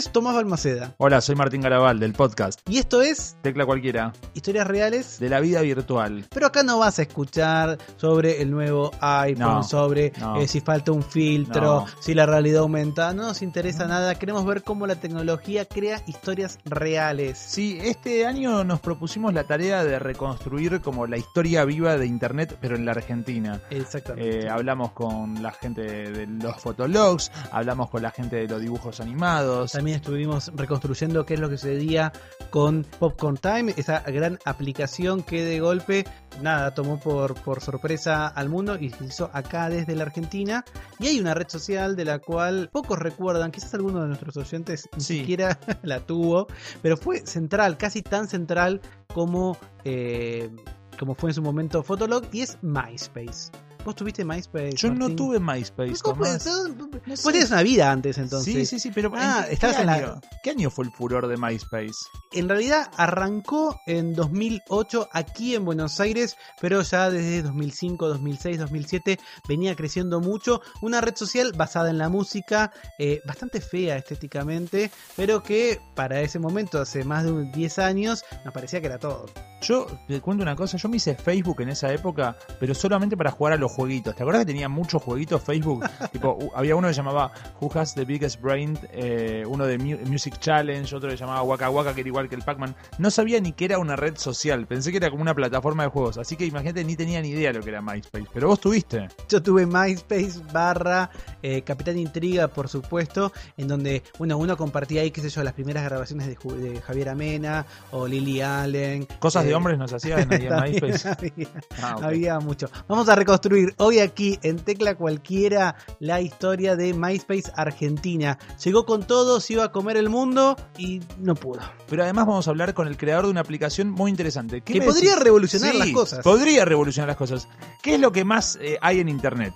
Es Tomás Balmaceda Hola, soy Martín Garabal del podcast y esto es Tecla Cualquiera Historias Reales. de la vida virtual. Pero acá no vas a escuchar sobre el nuevo iPhone, No, sobre no. eh, si falta un filtro, No. si la realidad aumenta. No nos interesa nada. Queremos ver cómo la tecnología crea historias reales. Sí, este año nos propusimos la tarea de reconstruir como la historia viva de Internet, pero en la Argentina. Exactamente. Eh, hablamos con la gente de los fotologs, hablamos con la gente de los dibujos animados. También estuvimos reconstruyendo qué es lo que sucedía con Popcorn Time, esa gran aplicación que de golpe, nada, tomó por, por sorpresa al mundo y se hizo acá desde la Argentina. Y hay una red social de la cual pocos recuerdan, quizás alguno de nuestros oyentes ni Sí. siquiera la tuvo, pero fue central, casi tan central como, eh, como fue en su momento Fotolog, y es MySpace. ¿Vos tuviste MySpace? Yo no tuve MySpace, ¿Cómo Tomás. puede Vos tenías una vida antes entonces. Sí, sí, sí, pero Ah, ¿en qué, estabas qué en la- año, ¿qué año fue el furor de MySpace? En realidad arrancó en 2008 aquí en Buenos Aires, pero ya desde 2005, 2006, 2007 venía creciendo mucho. Una red social basada en la música, eh, bastante fea estéticamente, pero que para ese momento, hace más de un 10 años, nos parecía que era todo. Yo te cuento una cosa, yo me hice Facebook en esa época, pero solamente para jugar a los jueguitos. ¿Te acuerdas que tenía muchos jueguitos Facebook? tipo, había uno que llamaba Who Has the Biggest Brain, eh, uno de Mu- Music Challenge, otro que llamaba Waka Waka, que era igual que el Pac-Man. No sabía ni que era una red social, pensé que era como una plataforma de juegos, así que imagínate, ni tenía ni idea lo que era MySpace. Pero vos tuviste. Yo tuve MySpace barra eh, Capitán Intriga, por supuesto, en donde, bueno, uno compartía ahí, qué sé yo, las primeras grabaciones de, Javier Amena o Lily Allen. Cosas de Eh, hombres nos hacían ahí en MySpace. había, Ah, había mucho. Vamos a reconstruir hoy aquí en Tecla Cualquiera la historia de MySpace Argentina. Llegó con todo, se iba a comer el mundo y no pudo. Pero además vamos a hablar con el creador de una aplicación muy interesante. ¿Qué Que podría decís? revolucionar Sí, las cosas. Podría revolucionar las cosas. ¿Qué es lo que más eh, hay en Internet?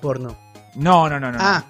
Porno. No, no, no, no. Ah,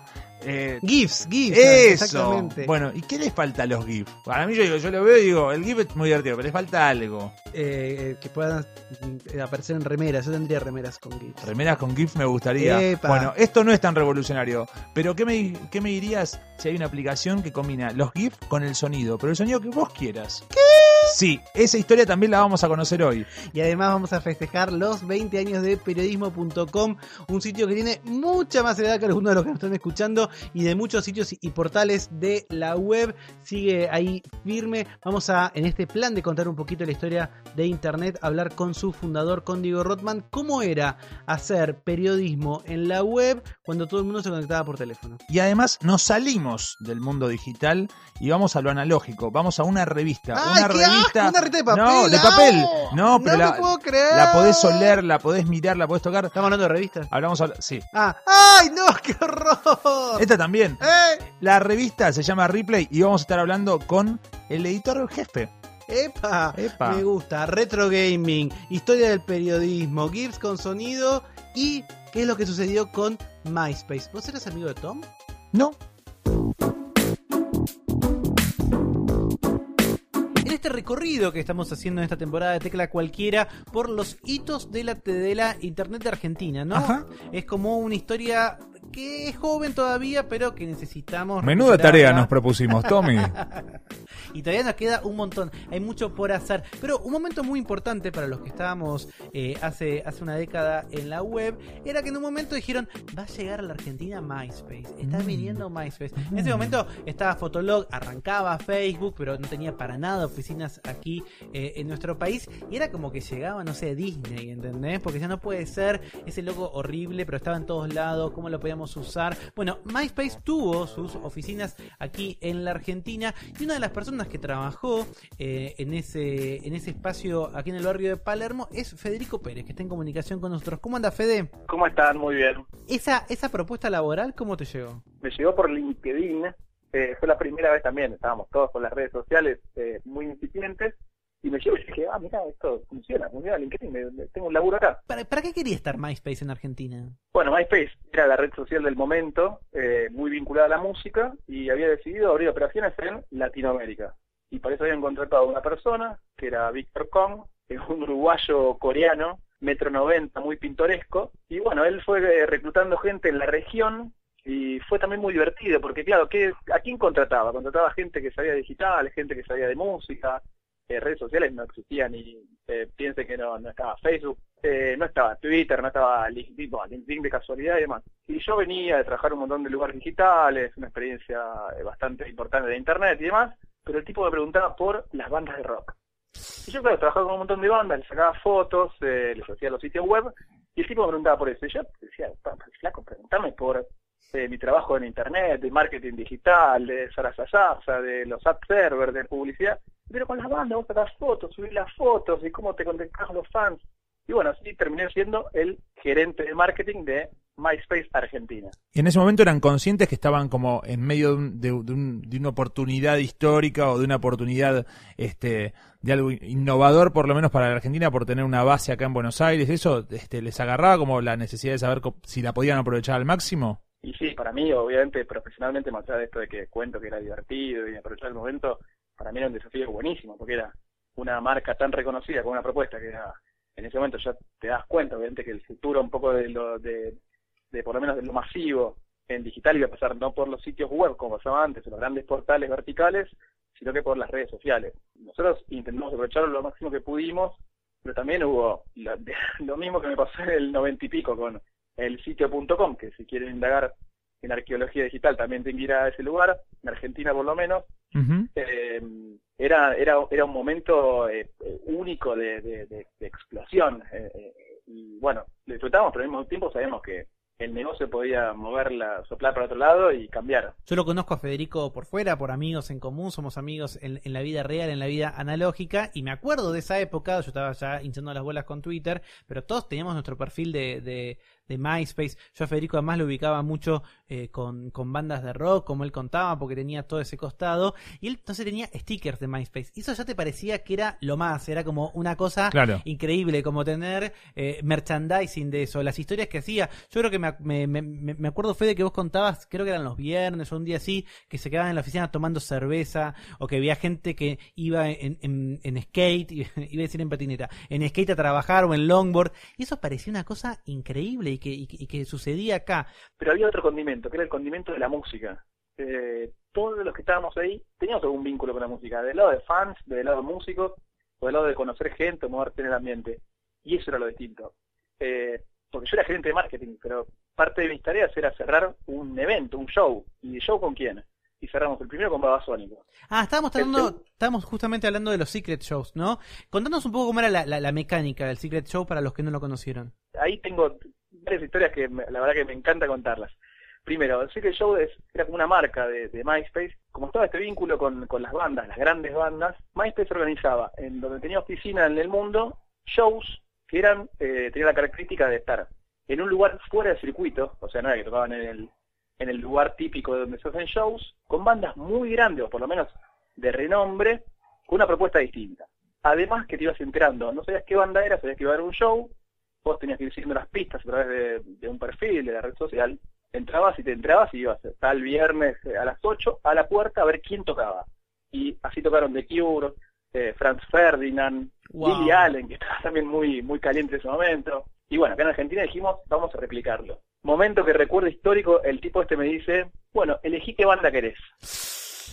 Eh, GIFs, GIFs. eso. Exactamente. Bueno, ¿y qué les falta a los GIF? Para mí yo digo, yo lo veo y digo, el GIF es muy divertido, pero les falta algo. Eh, que puedan mm, aparecer en remeras. Yo tendría remeras con GIFs. Remeras con GIF me gustaría. Epa. Bueno, esto no es tan revolucionario, pero ¿qué me, ¿qué me dirías si hay una aplicación que combina los GIF con el sonido? Pero el sonido que vos quieras. ¿Qué? Sí, esa historia también la vamos a conocer hoy. Y además vamos a festejar los 20 años de periodismo.com, un sitio que tiene mucha más edad que algunos de los que nos están escuchando y de muchos sitios y portales de la web. Sigue ahí firme. Vamos a, en este plan de contar un poquito la historia de Internet, hablar con su fundador, con Diego Rothman, cómo era hacer periodismo en la web cuando todo el mundo se conectaba por teléfono. Y además nos salimos del mundo digital y vamos a lo analógico. Vamos a una revista. ¡Ay, una qué revista. ¡Una revista de papel! No, de papel. No, pero no la, te puedo creer. la podés oler, la podés mirar, la podés tocar. ¿Estamos hablando de revistas? Hablamos a- sí. Ah, ¡ay, no! ¡Qué horror! Esta también. ¡Eh! La revista se llama Replay y vamos a estar hablando con el editor jefe. ¡Epa! Epa. Me gusta. Retro gaming, historia del periodismo, GIFs con sonido y qué es lo que sucedió con MySpace. ¿Vos eras amigo de Tom? No. Este recorrido que estamos haciendo en esta temporada de Tecla Cualquiera por los hitos de la, de la Internet de Argentina, ¿no? Ajá. Es como una historia que es joven todavía, pero que necesitamos. Menuda tarea nos propusimos, Tommy. Y todavía nos queda un montón, hay mucho por hacer. Pero un momento muy importante para los que estábamos eh, hace, hace una década en la web era que en un momento dijeron: Va a llegar a la Argentina MySpace. Está Mm. viniendo MySpace. En ese momento estaba Fotolog, arrancaba Facebook, pero no tenía para nada oficinas aquí eh, en nuestro país. Y era como que llegaba, no sé, Disney, ¿entendés? Porque ya no puede ser ese logo horrible, pero estaba en todos lados. ¿Cómo lo podíamos usar? Bueno, MySpace tuvo sus oficinas aquí en la Argentina y una de las personas que trabajó eh, en, ese, en ese espacio aquí en el barrio de Palermo es Federico Pérez, que está en comunicación con nosotros. ¿Cómo anda, Fede? ¿Cómo están? Muy bien. Esa, esa propuesta laboral, ¿cómo te llegó? Me llegó por LinkedIn. eh, fue la primera vez también. Estábamos todos con las redes sociales eh, muy incipientes. Y me llevo y dije, ah, mira, esto funciona, funciona LinkedIn, me- me- tengo un laburo acá. ¿Para, para qué quería estar MySpace en Argentina? Bueno, MySpace era la red social del momento, eh, muy vinculada a la música, y había decidido abrir operaciones en Latinoamérica. Y para eso habían contratado a una persona, que era Víctor Kong, un uruguayo coreano, metro noventa, muy pintoresco, y bueno, él fue eh, reclutando gente en la región, y fue también muy divertido, porque claro, ¿qué, ¿a quién contrataba? Contrataba gente que sabía digital, gente que sabía de música, eh, redes sociales no existían y eh, piense que no, no estaba Facebook, eh, no estaba Twitter, no estaba LinkedIn, bueno, LinkedIn de casualidad y demás. Y yo venía de trabajar un montón de lugares digitales, una experiencia eh, bastante importante de internet y demás, pero el tipo me preguntaba por las bandas de rock. Y yo, claro, trabajaba con un montón de bandas, les sacaba fotos, eh, les hacía los sitios web, y el tipo me preguntaba por eso. Y yo decía, "Pa, pa, flaco, preguntame por eh, mi trabajo en internet, de marketing digital, de Sarasasasa, de los ad servers, de publicidad. Pero con las bandas vos sacás fotos, subís las fotos y cómo te contactás con los fans. Y bueno, así terminé siendo el gerente de marketing de MySpace Argentina. Y en ese momento eran conscientes que estaban como en medio de, un- de- de un- de una oportunidad histórica o de una oportunidad este, de algo innovador, por lo menos para la Argentina, por tener una base acá en Buenos Aires. ¿Eso este, les agarraba como la necesidad de saber si la podían aprovechar al máximo? Y sí, para mí, obviamente, profesionalmente, más allá de esto de que cuento que era divertido y aprovechar el momento, para mí era un desafío buenísimo, porque era una marca tan reconocida con una propuesta que era, en ese momento ya te das cuenta, obviamente, que el futuro un poco de lo, de, de por lo menos de lo masivo en digital iba a pasar no por los sitios web como pasaba antes, los grandes portales verticales, sino que por las redes sociales. Nosotros intentamos aprovecharlo lo máximo que pudimos, pero también hubo lo mismo que me pasó en el noventa y pico con el sitio.com, que si quieren indagar en arqueología digital también tienen que ir a ese lugar, en Argentina por lo menos, eh, era, era, era un momento eh, único de, de- de- de explosión. eh, eh, y bueno, lo disfrutamos, pero al mismo tiempo sabemos que el negocio podía moverla, soplar para otro lado y cambiar. Yo lo conozco a Federico por fuera, por amigos en común, somos amigos en, en la vida real, en la vida analógica, y me acuerdo de esa época, yo estaba ya hinchando las bolas con Twitter, pero todos teníamos nuestro perfil de, de, de MySpace. Yo a Federico además lo ubicaba mucho eh, con, con bandas de rock, como él contaba, porque tenía todo ese costado, y él entonces tenía stickers de MySpace. Y eso ya te parecía que era lo más, era como una cosa Claro. increíble como tener eh, merchandising de eso, las historias que hacía. Yo creo que me, me, me, me acuerdo, Fede, que vos contabas, creo que eran los viernes o un día así, que se quedaban en la oficina tomando cerveza, o que había gente que iba en, en, en skate, iba a decir en patineta, en skate a trabajar o en longboard, y eso parecía una cosa increíble y que, y y que sucedía acá. Pero había otro condimento, que era el condimento de la música. Eh, todos los que estábamos ahí teníamos algún vínculo con la música, del lado de fans, del lado de músicos, o del lado de conocer gente, o moverte en el ambiente. Y eso era lo distinto. Eh, porque yo era gerente de marketing, pero parte de mis tareas era cerrar un evento, un show. ¿Y el show con quién? Y cerramos el primero con Babasónico. Ah, estábamos show. estábamos justamente hablando de los secret shows, ¿no? Contanos un poco cómo era la, la, la mecánica del secret show para los que no lo conocieron. ahí tengo varias historias que me- la verdad que me encanta contarlas. Primero, Secret Show es- era como una marca de, de MySpace. Como estaba este vínculo con, con las bandas, las grandes bandas, MySpace organizaba, en donde tenía oficina en el mundo, shows que eran eh, tenían la característica de estar en un lugar fuera del circuito, o sea, no era que tocaban en el, en el lugar típico de donde se hacen shows, con bandas muy grandes, o por lo menos de renombre, con una propuesta distinta. Además que te ibas enterando, no sabías qué banda era, sabías que iba a haber un show, vos tenías que ir siguiendo las pistas a través de, de un perfil, de la red social, entrabas y te entrabas y ibas tal viernes eh, a las 8 a la puerta a ver quién tocaba. Y así tocaron The Cure, eh, Franz Ferdinand, Wow. Lily Allen, que estaba también muy, muy caliente en ese momento. Y bueno, acá en Argentina dijimos, vamos a replicarlo. Momento que recuerdo histórico, el tipo este me dice, bueno, elegí qué banda querés.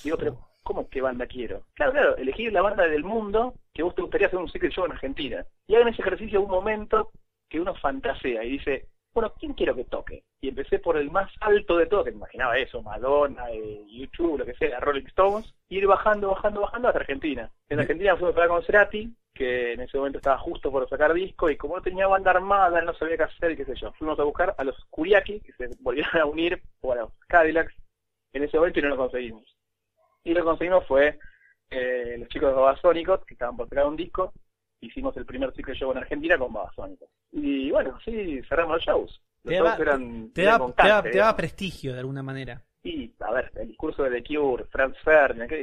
Digo, pero ¿cómo qué banda quiero? Claro, claro, elegí la banda del mundo que vos te gustaría hacer un secret show en Argentina. Y hagan ese ejercicio un momento que uno fantasea y dice, bueno, ¿quién quiero que toque? Y empecé por el más alto de todo, que me imaginaba eso, Madonna, eh, YouTube, lo que sea, Rolling Stones, y ir bajando, bajando, bajando hasta Argentina. En Argentina fuimos para con Cerati, que en ese momento estaba justo por sacar disco, y como no tenía banda armada, no sabía qué hacer, qué sé yo. Fuimos a buscar a los Kuriaki, que se volvieron a unir, o a los Cadillacs, en ese momento y no lo conseguimos. Y lo que conseguimos fue eh, los chicos de Babasónicos, que estaban por sacar un disco, hicimos el primer ciclo show en Argentina con Babasónicos. Y bueno, sí, cerramos los shows. Los Te shows da- eran, Te eran da, con te da, cante, te da digamos. prestigio de alguna manera. Y, a ver, el discurso de The Cure, Franz Ferdinand, que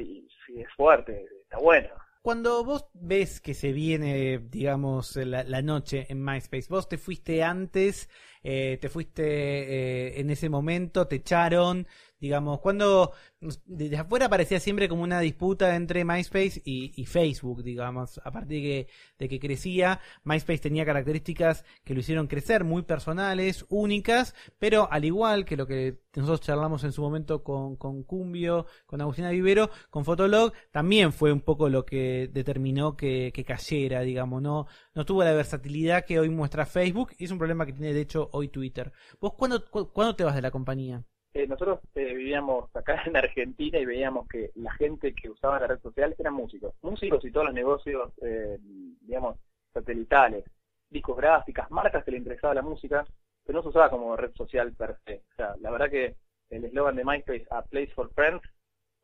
es fuerte, está bueno. cuando vos ves que se viene, digamos, la, la noche en MySpace, vos te fuiste antes, eh, te fuiste eh, en ese momento, te echaron, digamos, cuando desde afuera parecía siempre como una disputa entre MySpace y, y Facebook, digamos, a partir de que, de que crecía, MySpace tenía características que lo hicieron crecer, muy personales, únicas, pero al igual que lo que nosotros charlamos en su momento con, con Cumbio, con Agustina Vivero, con Fotolog, también fue un poco lo que determinó que, que cayera, digamos, no, no tuvo la versatilidad que hoy muestra Facebook, y es un problema que tiene de hecho hoy Twitter. ¿Vos cuándo, cu- cuándo te vas de la compañía? Eh, nosotros eh, vivíamos acá en Argentina y veíamos que la gente que usaba la red social eran músicos. Músicos y todos los negocios, eh, digamos, satelitales, discográficas, marcas que le interesaba la música, pero no se usaba como red social per se. O sea, la verdad que el eslogan de MySpace, a place for friends,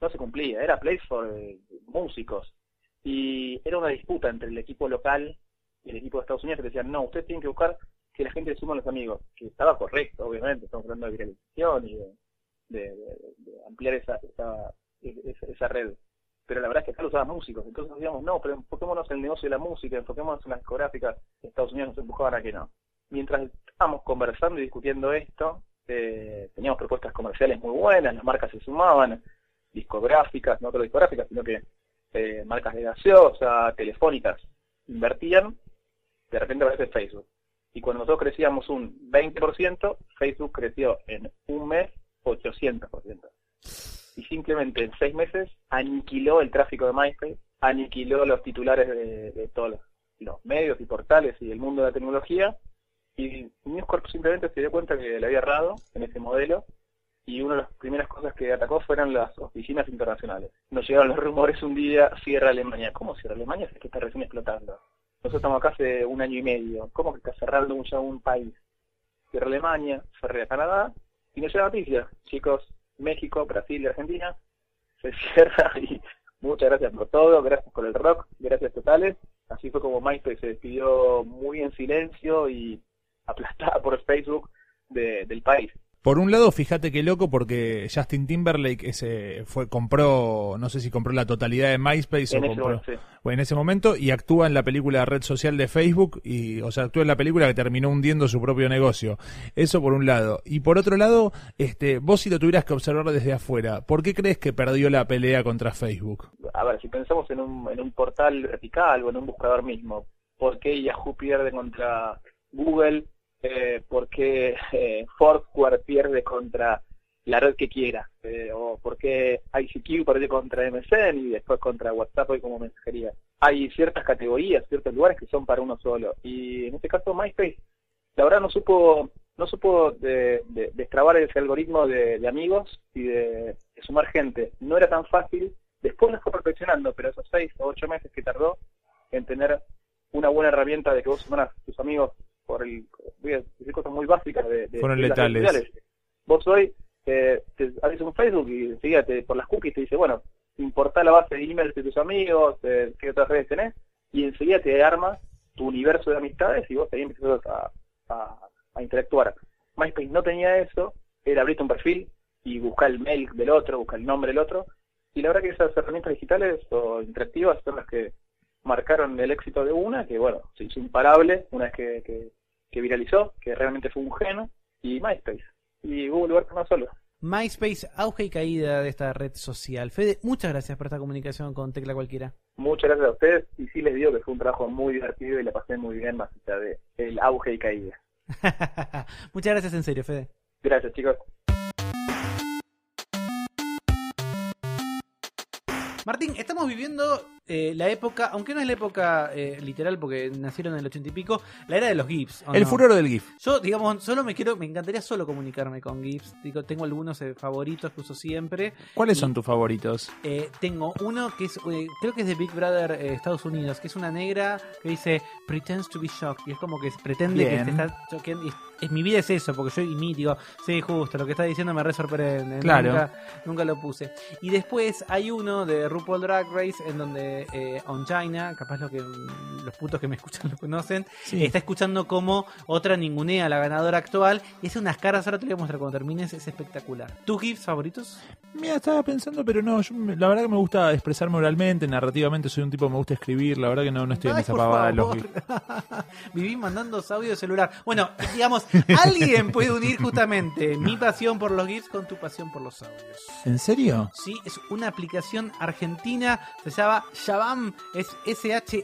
no se cumplía, era place for eh, músicos. Y era una disputa entre el equipo local y el equipo de Estados Unidos que decían, no, ustedes tienen que buscar que la gente le suma a los amigos, que estaba correcto, obviamente, estamos hablando de viralización y de, ampliar esa, esa, esa, red. Pero la verdad es que acá lo usaban músicos, entonces decíamos, no, pero enfoquémonos en el negocio de la música, enfoquémonos en las discográficas, Estados Unidos nos empujaban a que no. Mientras estábamos conversando y discutiendo esto, eh, teníamos propuestas comerciales muy buenas, las marcas se sumaban, discográficas, no solo discográficas, sino que eh, marcas de gaseosa, telefónicas, invertían, de repente aparece Facebook. Y cuando nosotros crecíamos un 20%, Facebook creció en un mes 800%. Y simplemente en seis meses aniquiló el tráfico de MySpace, aniquiló los titulares de, todos los, medios y portales y el mundo de la tecnología. Y News Corp simplemente se dio cuenta que le había errado en ese modelo y una de las primeras cosas que atacó fueron las oficinas internacionales. Nos llegaron los rumores un día, cierra Alemania. ¿Cómo cierra Alemania? Es que está recién explotando. Nosotros estamos acá hace un año y medio. ¿Cómo que está cerrando un, país? Cierra Alemania, cierra Canadá, y nos llega noticia. Chicos, México, Brasil y Argentina, se cierra y muchas gracias por todo, gracias por el rock, gracias totales. Así fue como MySpace se despidió muy en silencio y aplastada por Facebook de- del país. Por un lado, fíjate qué loco porque Justin Timberlake ese fue compró, no sé si compró la totalidad de MySpace En o ese compró momento, sí. bueno, en ese momento y actúa en la película Red Social de Facebook y o sea, actúa en la película que terminó hundiendo su propio negocio. Eso por un lado. Y por otro lado, este, vos si lo tuvieras que observar desde afuera, ¿por qué crees que perdió la pelea contra Facebook? a ver, si pensamos en un, en un portal vertical o en un buscador mismo, ¿por qué Yahoo pierde contra Google? Eh, ¿Por qué eh, Foursquare pierde contra la red que quiera? Eh, ¿O por qué ICQ pierde contra MSN y después contra WhatsApp hoy como mensajería? Hay ciertas categorías, ciertos lugares que son para uno solo. Y en este caso MySpace, la verdad no supo no supo de, de- destrabar ese algoritmo de, amigos y de, sumar gente. No era tan fácil Después lo fue perfeccionando, pero esos seis o ocho meses que tardó en tener una buena herramienta de que vos sumaras tus amigos por el, voy a decir cosas muy básicas de, de- Fueron de las redes letales. sociales. Vos hoy eh, te abrís un Facebook y enseguida por las cookies te dice, bueno, importá la base de emails de tus amigos, eh, qué otras redes tenés, y enseguida te arma tu universo de amistades y vos ahí empezás a, a, a interactuar. MySpace no tenía eso, era abrirte un perfil y buscar el mail del otro, buscar el nombre del otro, y la verdad que esas herramientas digitales o interactivas son las que marcaron el éxito de una, que bueno, se hizo imparable una vez que, que, que viralizó, que realmente fue un geno, y MySpace. Y Google Earth no solo. MySpace, auge y caída de esta red social. Fede, muchas gracias por esta comunicación con Tecla Cualquiera. Muchas gracias a ustedes, y sí les digo que fue un trabajo muy divertido y la pasé muy bien más allá de el auge y caída. muchas gracias en serio, Fede. Gracias chicos. Martín, estamos viviendo eh, la época, aunque no es la época eh, literal porque nacieron en el ochenta y pico, la era de los GIFs. ¿o El no? furor del GIF. Yo, digamos, solo me quiero, me encantaría solo comunicarme con GIFs. Digo, tengo algunos eh, favoritos que uso siempre. ¿Cuáles son tus favoritos? Eh, tengo uno que es, eh, creo que es de Big Brother eh, Estados Unidos, que es una negra que dice pretends to be shocked y es como que pretende Bien. que se está choqueando. Y es, mi vida es eso, porque yo imito, digo, sí, justo, lo que está diciendo me re sorprende. Claro. Nunca, nunca lo puse. Y después hay uno de RuPaul Drag Race en donde eh, eh, on China, capaz lo que los putos que me escuchan lo conocen, Sí. está escuchando como otra ningunea la ganadora actual y hace unas caras, ahora te lo voy a mostrar cuando termines, es espectacular. ¿Tus GIFs favoritos? Mira, estaba pensando, pero no, yo la verdad que me gusta expresarme oralmente, narrativamente soy un tipo que me gusta escribir, la verdad que no, no estoy en Ay, esa por pavada de los. GIFs. Viví mandando audio de celular. Bueno, digamos, alguien puede unir justamente mi pasión por los GIFs con tu pasión por los audios. ¿En serio? Sí, es una aplicación argentina, se llama Shabam, es S-H-A-B-A-A-M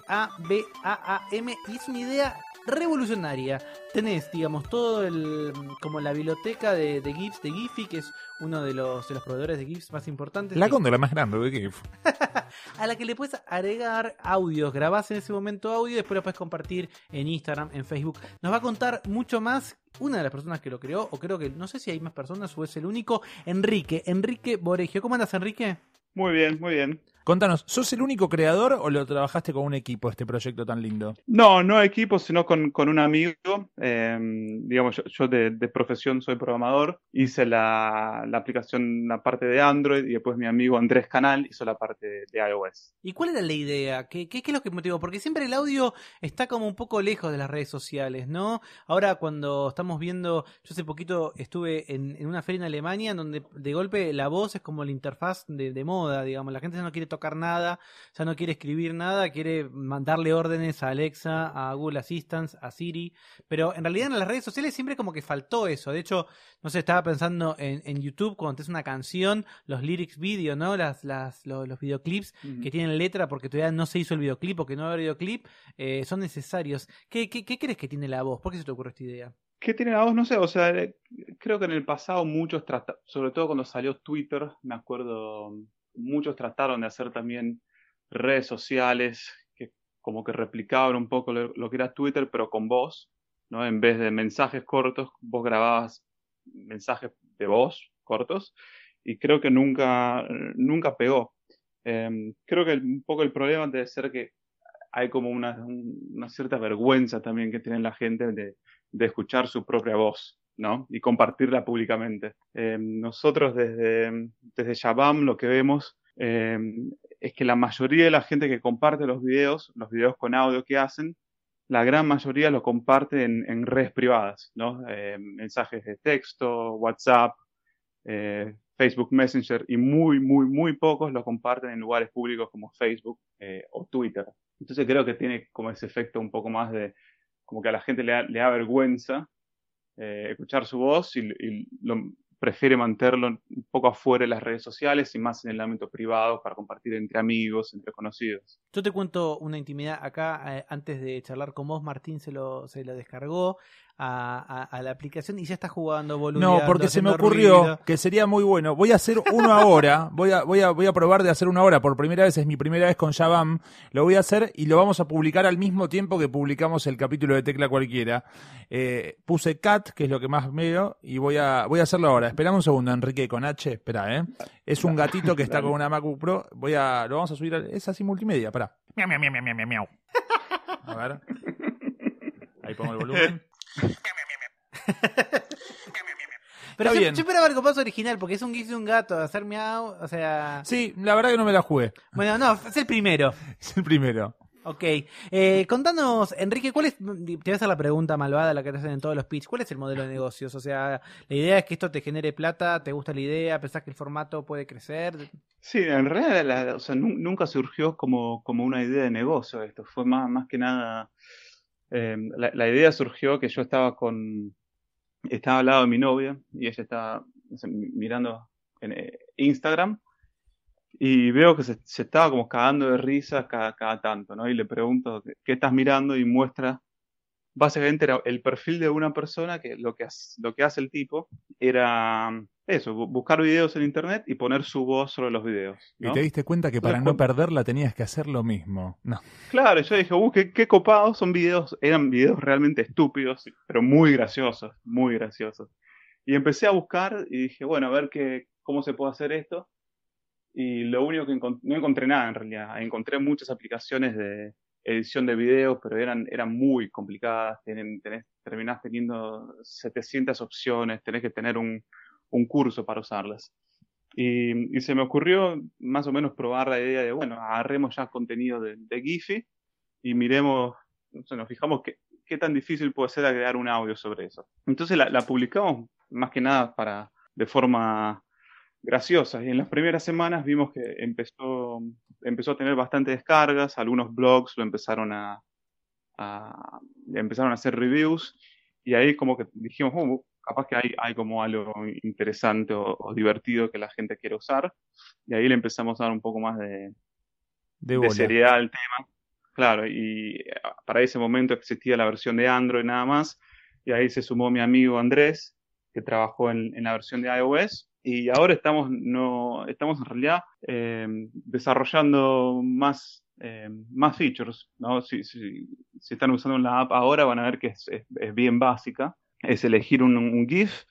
y es una idea revolucionaria. Tenés, digamos, todo el como la biblioteca de, de GIFs de Giphy, que es uno de los, de los proveedores de GIFs más importantes. La góndola más grande de GIF. a la que le puedes agregar audios, grabás en ese momento audio y después lo puedes compartir en Instagram, en Facebook. Nos va a contar mucho más una de las personas que lo creó, o creo que no sé si hay más personas o es el único, Enrique, Enrique Boregio. ¿Cómo andas, Enrique? Muy bien, muy bien. Contanos, ¿sos el único creador o lo trabajaste con un equipo este proyecto tan lindo? No, no equipo, sino con, con un amigo. Eh, digamos, yo, yo de, de profesión soy programador. Hice la, la aplicación, la parte de Android, y después mi amigo Andrés Canal hizo la parte de, de iOS. ¿Y cuál era la idea? ¿Qué, qué, qué es lo que motivó? Porque siempre el audio está como un poco lejos de las redes sociales, ¿no? Ahora cuando estamos viendo, yo hace poquito estuve en, en una feria en Alemania en donde de golpe la voz es como la interfaz de, de moda, digamos. La gente ya no quiere tocar nada, ya no quiere escribir nada, quiere mandarle órdenes a Alexa, a Google Assistant, a Siri. Pero en realidad en las redes sociales siempre como que faltó eso. De hecho, no sé, estaba pensando en, en YouTube cuando es una canción, los lyrics video, ¿no? Las, las, los, los videoclips que tienen letra porque todavía no se hizo el videoclip o que no va a haber videoclip, eh, son necesarios. ¿Qué, qué, ¿Qué crees que tiene la voz? ¿Por qué se te ocurre esta idea? ¿Qué tiene la voz? No sé, o sea, eh, creo que en el pasado muchos trataron, sobre todo cuando salió Twitter, me acuerdo, muchos trataron de hacer también redes sociales que como que replicaban un poco lo, que era Twitter, pero con voz, ¿no? En vez de mensajes cortos, vos grababas mensajes de voz cortos y creo que nunca, nunca pegó. Eh, creo que un poco el problema debe ser que hay como una, una cierta vergüenza también que tiene la gente de, de escuchar su propia voz, ¿no? Y compartirla públicamente. Eh, nosotros desde, desde Shabam lo que vemos eh, es que la mayoría de la gente que comparte los videos, los videos con audio que hacen, la gran mayoría lo comparte en, redes privadas, ¿no? Eh, mensajes de texto, WhatsApp, Facebook Messenger y muy, muy, muy pocos lo comparten en lugares públicos como Facebook o Twitter. Entonces creo que tiene como ese efecto un poco más de, como que a la gente le le da vergüenza eh, escuchar su voz y, y lo, prefiere mantenerlo un poco afuera de las redes sociales y más en el ámbito privado para compartir entre amigos, entre conocidos. Yo te cuento una intimidad acá, eh, antes de charlar con vos, Martín se lo, se lo descargó a, a, a la aplicación y ya está jugando boludeando, No, porque se me ocurrió ruido. que sería muy bueno. Voy a hacer uno ahora. Voy a, voy a, voy a probar de hacer uno ahora. Por primera vez, es mi primera vez con Jabam. Lo voy a hacer y lo vamos a publicar al mismo tiempo que publicamos el capítulo de Tecla Cualquiera. Eh, puse Cat, que es lo que más veo, y voy a, voy a hacerlo ahora. Espera un segundo, Enrique, con H. Espera, ¿eh? Es un gatito que está con una MacBook Pro. Voy a, lo vamos a subir. a- es así multimedia. Espera. Miau, miau, miau, miau, miau, miau. A ver. Ahí pongo el volumen. Pero yo, bien. yo esperaba algo más original, porque es un gif de un gato, hacer miau, o sea... Sí, la verdad que no me la jugué. Bueno, no, es el primero. Es el primero. Ok. Eh, contanos, Enrique, ¿cuál es, te voy a hacer la pregunta malvada, la que te hacen en todos los pitch, ¿cuál es el modelo de negocios? O sea, la idea es que esto te genere plata, ¿te gusta la idea? ¿Pensás que el formato puede crecer? Sí, en realidad la- o sea, nu- nunca surgió como, como una idea de negocio esto, fue más, más que nada, eh, la, idea surgió que yo estaba con, estaba al lado de mi novia y ella estaba mirando en eh, Instagram y veo que se, se estaba como cagando de risa cada, cada tanto, ¿no? Y le pregunto, ¿qué, estás mirando? Y muestra, básicamente era el perfil de una persona que lo que, lo que hace el tipo era eso, bu- buscar videos en internet y poner su voz sobre los videos. Y ¿no? te diste cuenta que para Entonces, no perderla tenías que hacer lo mismo. No. Claro, yo dije, uh, qué, qué copados, son videos, eran videos realmente estúpidos, pero muy graciosos, muy graciosos. Y empecé a buscar y dije, bueno, a ver qué, cómo se puede hacer esto. Y lo único que encont- no encontré nada en realidad, encontré muchas aplicaciones de edición de videos, pero eran, eran muy complicadas, tienen, tenés, terminás teniendo 700 opciones, tenés que tener un, un curso para usarlas. Y, se me ocurrió más o menos probar la idea de, bueno, agarremos ya contenido de, de y miremos, no sé, nos fijamos qué, qué tan difícil puede ser agregar un audio sobre eso. Entonces la, la publicamos más que nada para, de forma graciosa. Y en las primeras semanas vimos que empezó, empezó a tener bastantes descargas, algunos blogs lo empezaron a, a empezaron a hacer reviews y ahí como que dijimos, oh, capaz que hay, hay como algo interesante o, o, divertido que la gente quiere usar. Y ahí le empezamos a dar un poco más de, de, de seriedad al tema. Claro, y para ese momento existía la versión de Android nada más. Y ahí se sumó mi amigo Andrés, que trabajó en, en la versión de iOS. Y ahora estamos, no, estamos en realidad eh, desarrollando más eh, más features, ¿no? Si, si, si, están usando la app ahora van a ver que es, es, es bien básica. Es elegir un, un, GIF,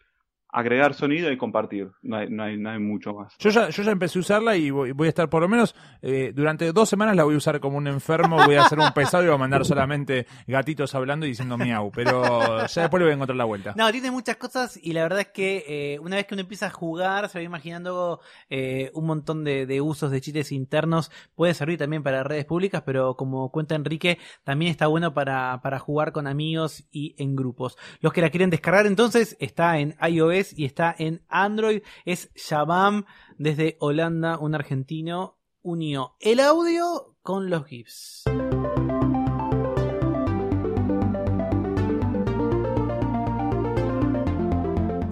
agregar sonido y compartir. No hay, no hay, no hay mucho más. Yo ya, yo ya empecé a usarla y voy, voy a estar por lo menos eh, durante dos semanas la voy a usar como un enfermo, voy a hacer un pesado y voy a mandar solamente gatitos hablando y diciendo miau, pero ya después le voy a encontrar la vuelta. No, tiene muchas cosas y la verdad es que eh, una vez que uno empieza a jugar se va imaginando eh, un montón de, de, usos de chistes internos, puede servir también para redes públicas, pero como cuenta Enrique, también está bueno para, para jugar con amigos y en grupos. Los que la quieren descargar entonces está en iOS y está en Android. Es Shabam desde Holanda, un argentino, unió el audio con los GIFs.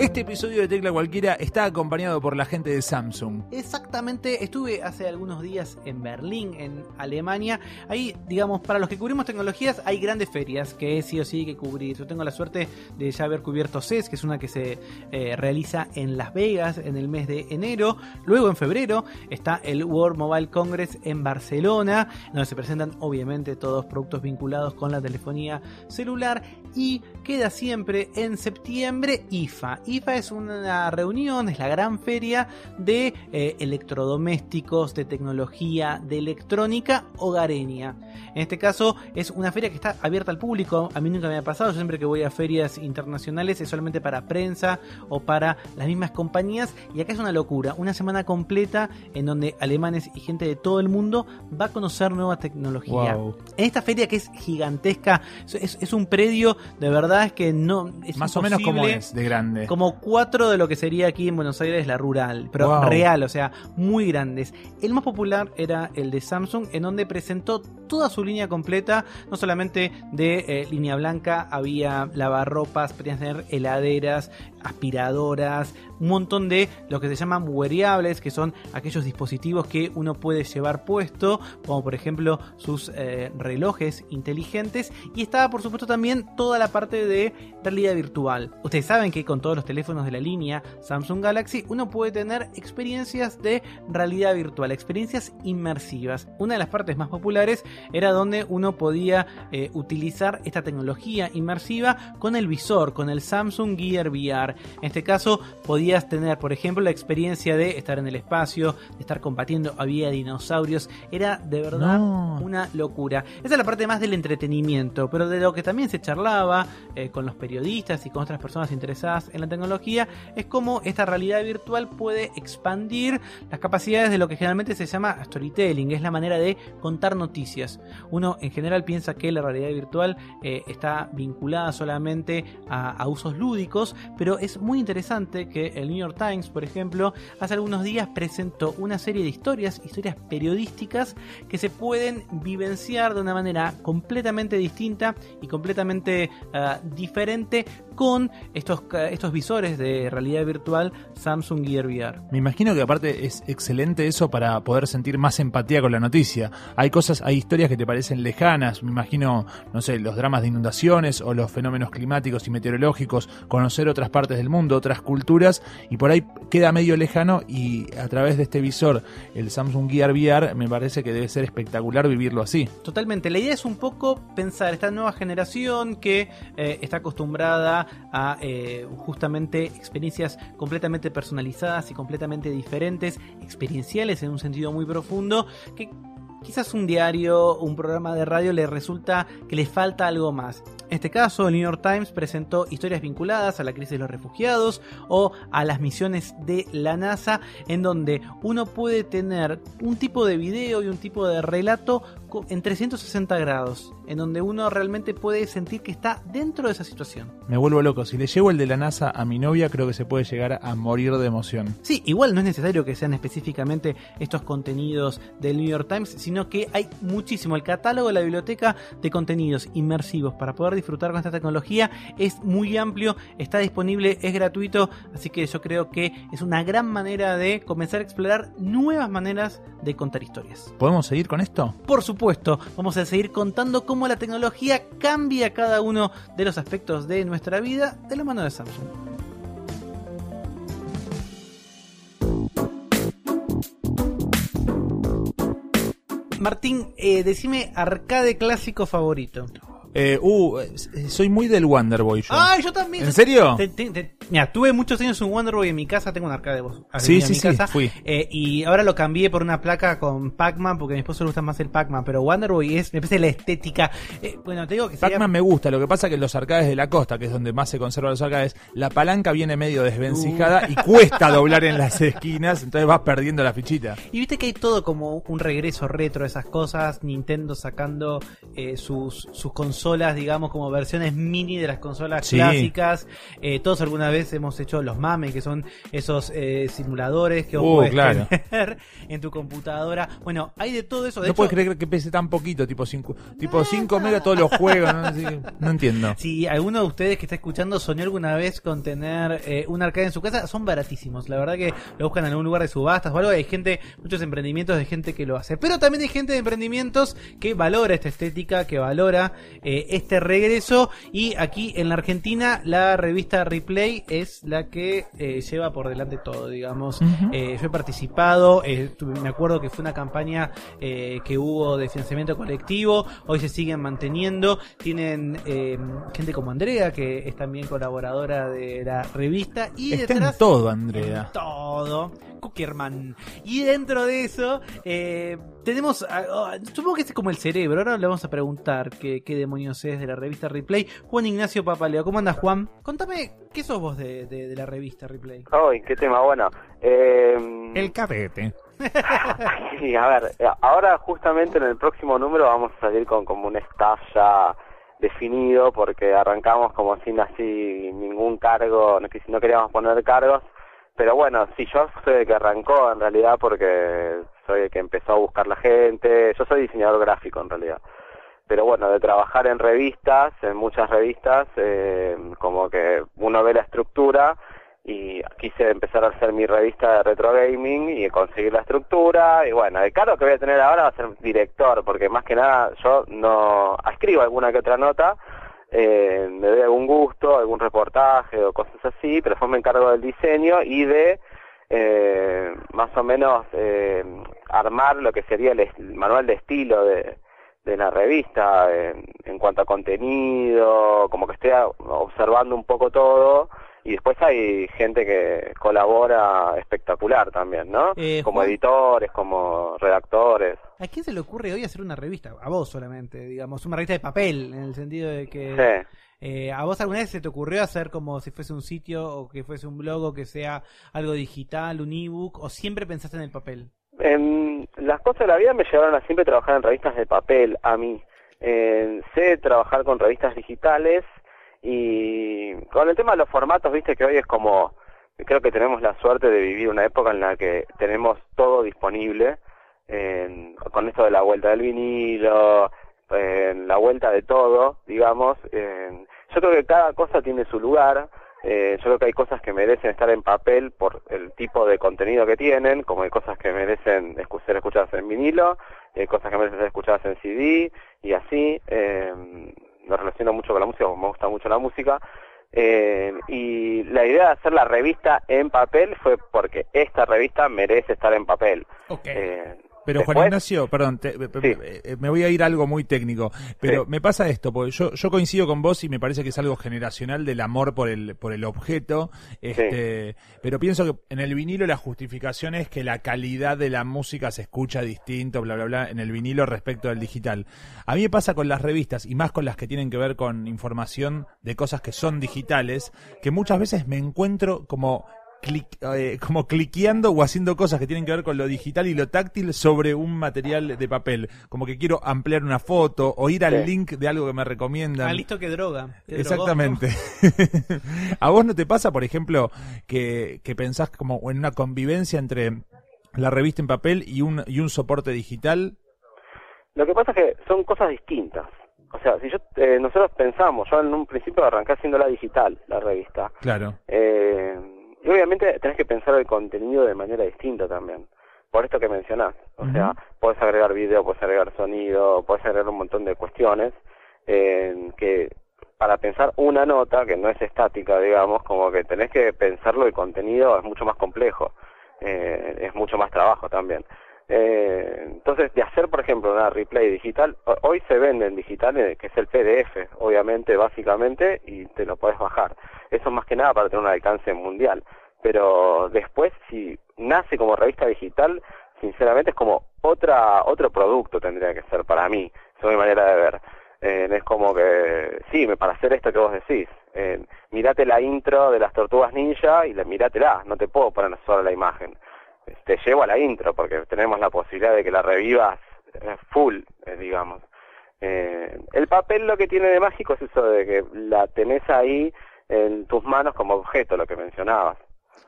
Este episodio de Tecla Cualquiera está acompañado por la gente de Samsung. Exactamente, estuve hace algunos días en Berlín, en Alemania. Ahí, digamos, para los que cubrimos tecnologías, hay grandes ferias que sí o sí hay que cubrir. Yo tengo la suerte de ya haber cubierto CES, que es una que se eh, realiza en Las Vegas en el mes de enero. Luego, en febrero, está el World Mobile Congress en Barcelona, donde se presentan, obviamente, todos productos vinculados con la telefonía celular. Y queda siempre en septiembre IFA. IFA es una reunión, es la gran feria de eh, electrodomésticos, de tecnología, de electrónica hogareña. En este caso es una feria que está abierta al público, a mí nunca me ha pasado, yo siempre que voy a ferias internacionales es solamente para prensa o para las mismas compañías y acá es una locura, una semana completa en donde alemanes y gente de todo el mundo va a conocer nueva tecnología. Wow. En esta feria que es gigantesca, es, es un predio de verdad que no... Es Más o menos como es, de grande como cuatro de lo que sería aquí en Buenos Aires la rural, pero Wow. real, o sea, muy grandes. El más popular era el de Samsung, en donde presentó toda su línea completa, no solamente de eh, línea blanca, había lavarropas, podías tener heladeras, aspiradoras, un montón de lo que se llaman wearables, que son aquellos dispositivos que uno puede llevar puesto, como por ejemplo sus eh, relojes inteligentes, y estaba por supuesto también toda la parte de realidad virtual. Ustedes saben que con todos los teléfonos de la línea Samsung Galaxy uno puede tener experiencias de realidad virtual, experiencias inmersivas. Una de las partes más populares era donde uno podía eh, utilizar esta tecnología inmersiva con el visor, con el Samsung Gear VR. En este caso podías tener, por ejemplo, la experiencia de estar en el espacio, de estar combatiendo, había dinosaurios, era de verdad No. una locura. Esa es la parte más del entretenimiento, pero de lo que también se charlaba eh, con los periodistas y con otras personas interesadas en la tecnología es cómo esta realidad virtual puede expandir las capacidades de lo que generalmente se llama storytelling, es la manera de contar noticias. Uno en general piensa que la realidad virtual eh, está vinculada solamente a, a usos lúdicos, pero es muy interesante que el New York Times, por ejemplo, hace algunos días presentó una serie de historias, historias periodísticas que se pueden vivenciar de una manera completamente distinta y completamente uh, diferente con estos, estos visores de realidad virtual Samsung Gear VR. Me imagino que aparte es excelente eso para poder sentir más empatía con la noticia. Hay cosas, hay historias que te parecen lejanas. Me imagino, no sé, los dramas de inundaciones o los fenómenos climáticos y meteorológicos, conocer otras partes del mundo, otras culturas, y por ahí queda medio lejano y a través de este visor, el Samsung Gear VR, me parece que debe ser espectacular vivirlo así. Totalmente. La idea es un poco pensar esta nueva generación que eh, está acostumbrada a eh, justamente experiencias completamente personalizadas y completamente diferentes, experienciales en un sentido muy profundo, que quizás un diario, un programa de radio le resulta que le falta algo más. En este caso, el New York Times presentó historias vinculadas a la crisis de los refugiados o a las misiones de la NASA, en donde uno puede tener un tipo de video y un tipo de relato en 360 grados, en donde uno realmente puede sentir que está dentro de esa situación. Me vuelvo loco, si le llevo el de la NASA a mi novia, creo que se puede llegar a morir de emoción. Sí, igual no es necesario que sean específicamente estos contenidos del New York Times, sino que hay muchísimo. El catálogo de la biblioteca de contenidos inmersivos para poder disfrutar con esta tecnología es muy amplio, está disponible, es gratuito, así que yo creo que es una gran manera de comenzar a explorar nuevas maneras de contar historias. ¿Podemos seguir con esto? Por supuesto, vamos a seguir contando cómo la tecnología cambia cada uno de los aspectos de nuestra vida de la mano de Samsung. Martín, eh, decime arcade clásico favorito. Eh, uh, soy muy del Wonder Boy yo. ¡Ay, yo también! ¿En serio? Te- te- te- mira, tuve muchos años un Wonder Boy en mi casa, tengo un arcade vos. Sí, en sí, mi sí, casa, fui. eh, y ahora lo cambié por una placa con Pac-Man, porque a mi esposo le gusta más el Pac-Man, pero Wonder Boy es, me parece la estética. Eh, bueno, te digo que sería- Pac-Man me gusta, lo que pasa que en los arcades de la costa, que es donde más se conservan los arcades, la palanca viene medio desvencijada y cuesta doblar en las esquinas, entonces vas perdiendo la fichita. Y viste que hay todo como un regreso retro a esas cosas, Nintendo sacando eh, sus, sus consolas, digamos, como versiones mini de las consolas Sí. clásicas. Eh, todos alguna vez hemos hecho los mames, que son esos eh, simuladores que vos Uh, claro. tener en tu computadora. Bueno, hay de todo eso. De no hecho, puedes creer que pese tan poquito, tipo 5 tipo cinco megas todos los juegos, ¿no? Entiendo. Si alguno de ustedes que está escuchando soñó alguna vez con tener eh, un arcade en su casa, son baratísimos. La verdad que lo buscan en algún lugar de subastas o algo. Hay gente, muchos emprendimientos de gente que lo hace. Pero también hay gente de emprendimientos que valora esta estética, que valora eh, este regreso. Y aquí en la Argentina, la revista Replay es la que eh, lleva por delante todo, digamos. Eh, yo he participado, eh, tuve- me acuerdo que fue una campaña eh, que hubo de financiamiento colectivo, hoy se siguen manteniendo, tienen eh, gente como Andrea, que es también colaboradora de la revista, y Está en detrás... todo, Andrea. en todo. Cookerman. Y dentro de eso, eh, tenemos. oh, supongo que es como el cerebro. Ahora le vamos a preguntar qué, qué demonios es de la revista Replay. Juan Ignacio Papaleo. ¿Cómo andas, Juan? Contame, ¿qué sos vos de, de- de la revista Replay? Ay, qué tema bueno. Eh, El cadete. sí, a ver, ahora justamente en el próximo número vamos a salir con como un staff ya definido porque arrancamos como sin así ningún cargo, no, que- no queríamos poner cargos, pero bueno, sí, yo soy el que arrancó en realidad porque soy el que empezó a buscar la gente, yo soy diseñador gráfico en realidad. Pero bueno, de trabajar en revistas, en muchas revistas, eh, como que uno ve la estructura y quise empezar a hacer mi revista de retro gaming y conseguir la estructura y bueno, el cargo que voy a tener ahora va a ser director porque más que nada yo no escribo alguna que otra nota eh, me doy algún gusto, algún reportaje o cosas así, pero después me encargo del diseño y de eh, más o menos eh, armar lo que sería el, manual de estilo de, de la revista en, en cuanto a contenido, como que estoy observando un poco todo y después hay gente que colabora espectacular también, ¿no? Eh, como Juan. editores, como redactores. ¿A quién se le ocurre hoy hacer una revista? A vos solamente, digamos, una revista de papel, en el sentido de que... Sí. Eh, ¿A vos alguna vez se te ocurrió hacer como si fuese un sitio o que fuese un blog o que sea algo digital, un ebook? ¿O siempre pensaste en el papel? Em, las cosas de la vida me llevaron a siempre trabajar en revistas de papel, a mí. Eh, sé trabajar con revistas digitales y con el tema de los formatos, viste que hoy es como, creo que tenemos la suerte de vivir una época en la que tenemos todo disponible, en- con esto de la vuelta del vinilo, la vuelta de todo, digamos. yo creo que cada cosa tiene su lugar. Eh, yo creo que hay cosas que merecen estar en papel por el tipo de contenido que tienen, como hay cosas que merecen ser escuchadas en vinilo, y hay cosas que merecen ser escuchadas en CD, y así. Eh, me relaciono mucho con la música, me gusta mucho la música. Eh, y la idea de hacer la revista en papel fue porque esta revista merece estar en papel. Eh, Pero Juan Ignacio, perdón, te- Sí. eh, me voy a ir a algo muy técnico, pero Sí. me pasa esto, porque yo, yo coincido con vos y me parece que es algo generacional del amor por el, por el objeto, este, pero pienso que en el vinilo la justificación es que la calidad de la música se escucha distinto, bla, bla, bla, en el vinilo respecto al digital. A mí me pasa con las revistas y más con las que tienen que ver con información de cosas que son digitales, que muchas veces me encuentro como clic- eh, como cliqueando o haciendo cosas que tienen que ver con lo digital y lo táctil sobre un material de papel. Como que quiero ampliar una foto o ir al Sí. link de algo que me recomiendan. Ah, listo que droga. Drogó, Exactamente. ¿A vos no te pasa, por ejemplo, que, que pensás como en una convivencia entre la revista en papel y un, y un soporte digital? Lo que pasa es que son cosas distintas. O sea, si yo eh, nosotros pensamos, yo en un principio arranqué haciéndola digital, la revista. Claro. Eh, y obviamente tenés que pensar el contenido de manera distinta también. Por esto que mencionás. O sea, puedes agregar video, puedes agregar sonido, puedes agregar un montón de cuestiones eh, que para pensar una nota, que no es estática, digamos, como que tenés que pensarlo el contenido es mucho más complejo. Eh, es mucho más trabajo también. Eh, entonces, de hacer, por ejemplo, una replay digital, ho- hoy se vende en digital, eh, que es el PDF, obviamente, básicamente, y te lo podés bajar. Eso más que nada para tener un alcance mundial. Pero después, si nace como revista digital, sinceramente es como otra otro producto tendría que ser para mí, es mi manera de ver. Eh, es como que, sí, para hacer esto que vos decís, eh, mirate la intro de las tortugas ninja y la, mirátela, no te puedo poner solo la imagen. Te llevo a la intro porque tenemos la posibilidad de que la revivas eh, full, eh, digamos. Eh, el papel lo que tiene de mágico es eso de que la tenés ahí en tus manos como objeto, lo que mencionabas.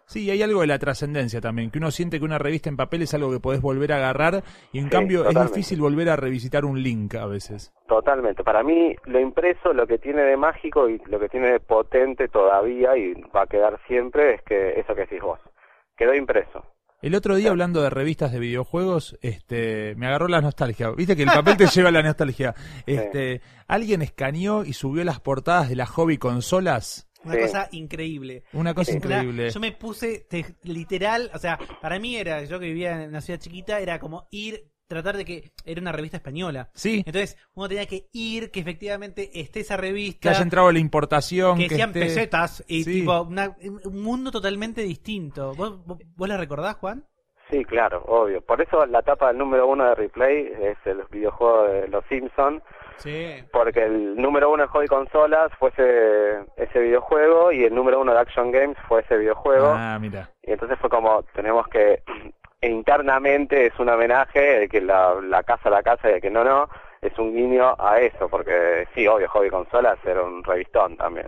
Sí, hay algo de la trascendencia también, que uno siente que una revista en papel es algo que podés volver a agarrar y en Sí, cambio es totalmente. difícil volver a revisitar un link a veces. Totalmente. Para mí, lo impreso, lo que tiene de mágico y lo que tiene de potente todavía y va a quedar siempre es que eso que decís vos. Quedó impreso. El otro día hablando de revistas de videojuegos, este, me agarró la nostalgia. Viste que el papel te lleva a la nostalgia. Este, alguien escaneó y subió las portadas de las hobby consolas. Una Sí. cosa increíble. Una cosa increíble. yo me puse te- literal, o sea, para mí era, yo que vivía en una ciudad chiquita, era como ir, tratar de que era una revista española. Sí, Entonces uno tenía que ir, que efectivamente esté esa que revista, haya entrado la importación. que Que, sean esté- pesetas y Sí. tipo una- un mundo totalmente distinto. ¿Vos, vos, vos la recordás, Juan? Sí, claro, obvio. Por eso la tapa del número uno de Replay es el videojuego de Los Simpsons, Sí. porque el número uno en hobby consolas fue ese, ese videojuego y el número uno de Action Games fue ese videojuego. Ah, mira. Y entonces fue como, tenemos que, e internamente es un homenaje de que la, la casa la casa y de que no, no, es un guiño a eso, porque sí, obvio, Hobby Consolas era un revistón también.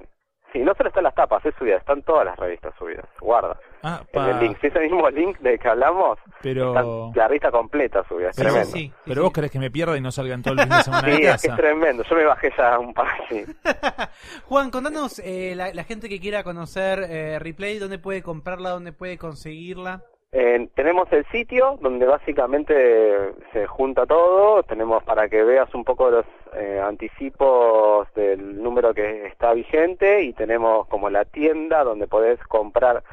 Sí, no solo están las tapas, es subida, están todas las revistas subidas, guarda. Ah, En el link, si ese mismo link del que hablamos, Pero, la revista completa subida, es pero, tremendo. sí, sí, pero sí. vos querés que me pierda y no salgan todo el fin de semana Sí, de casa. es tremendo, yo me bajé ya un par, sí. Juan, contanos eh, la, la gente que quiera conocer eh, Replay, dónde puede comprarla, dónde puede conseguirla. Eh, tenemos el sitio donde básicamente se junta todo, tenemos para que veas un poco los eh, anticipos del número que está vigente y tenemos como la tienda donde podés comprar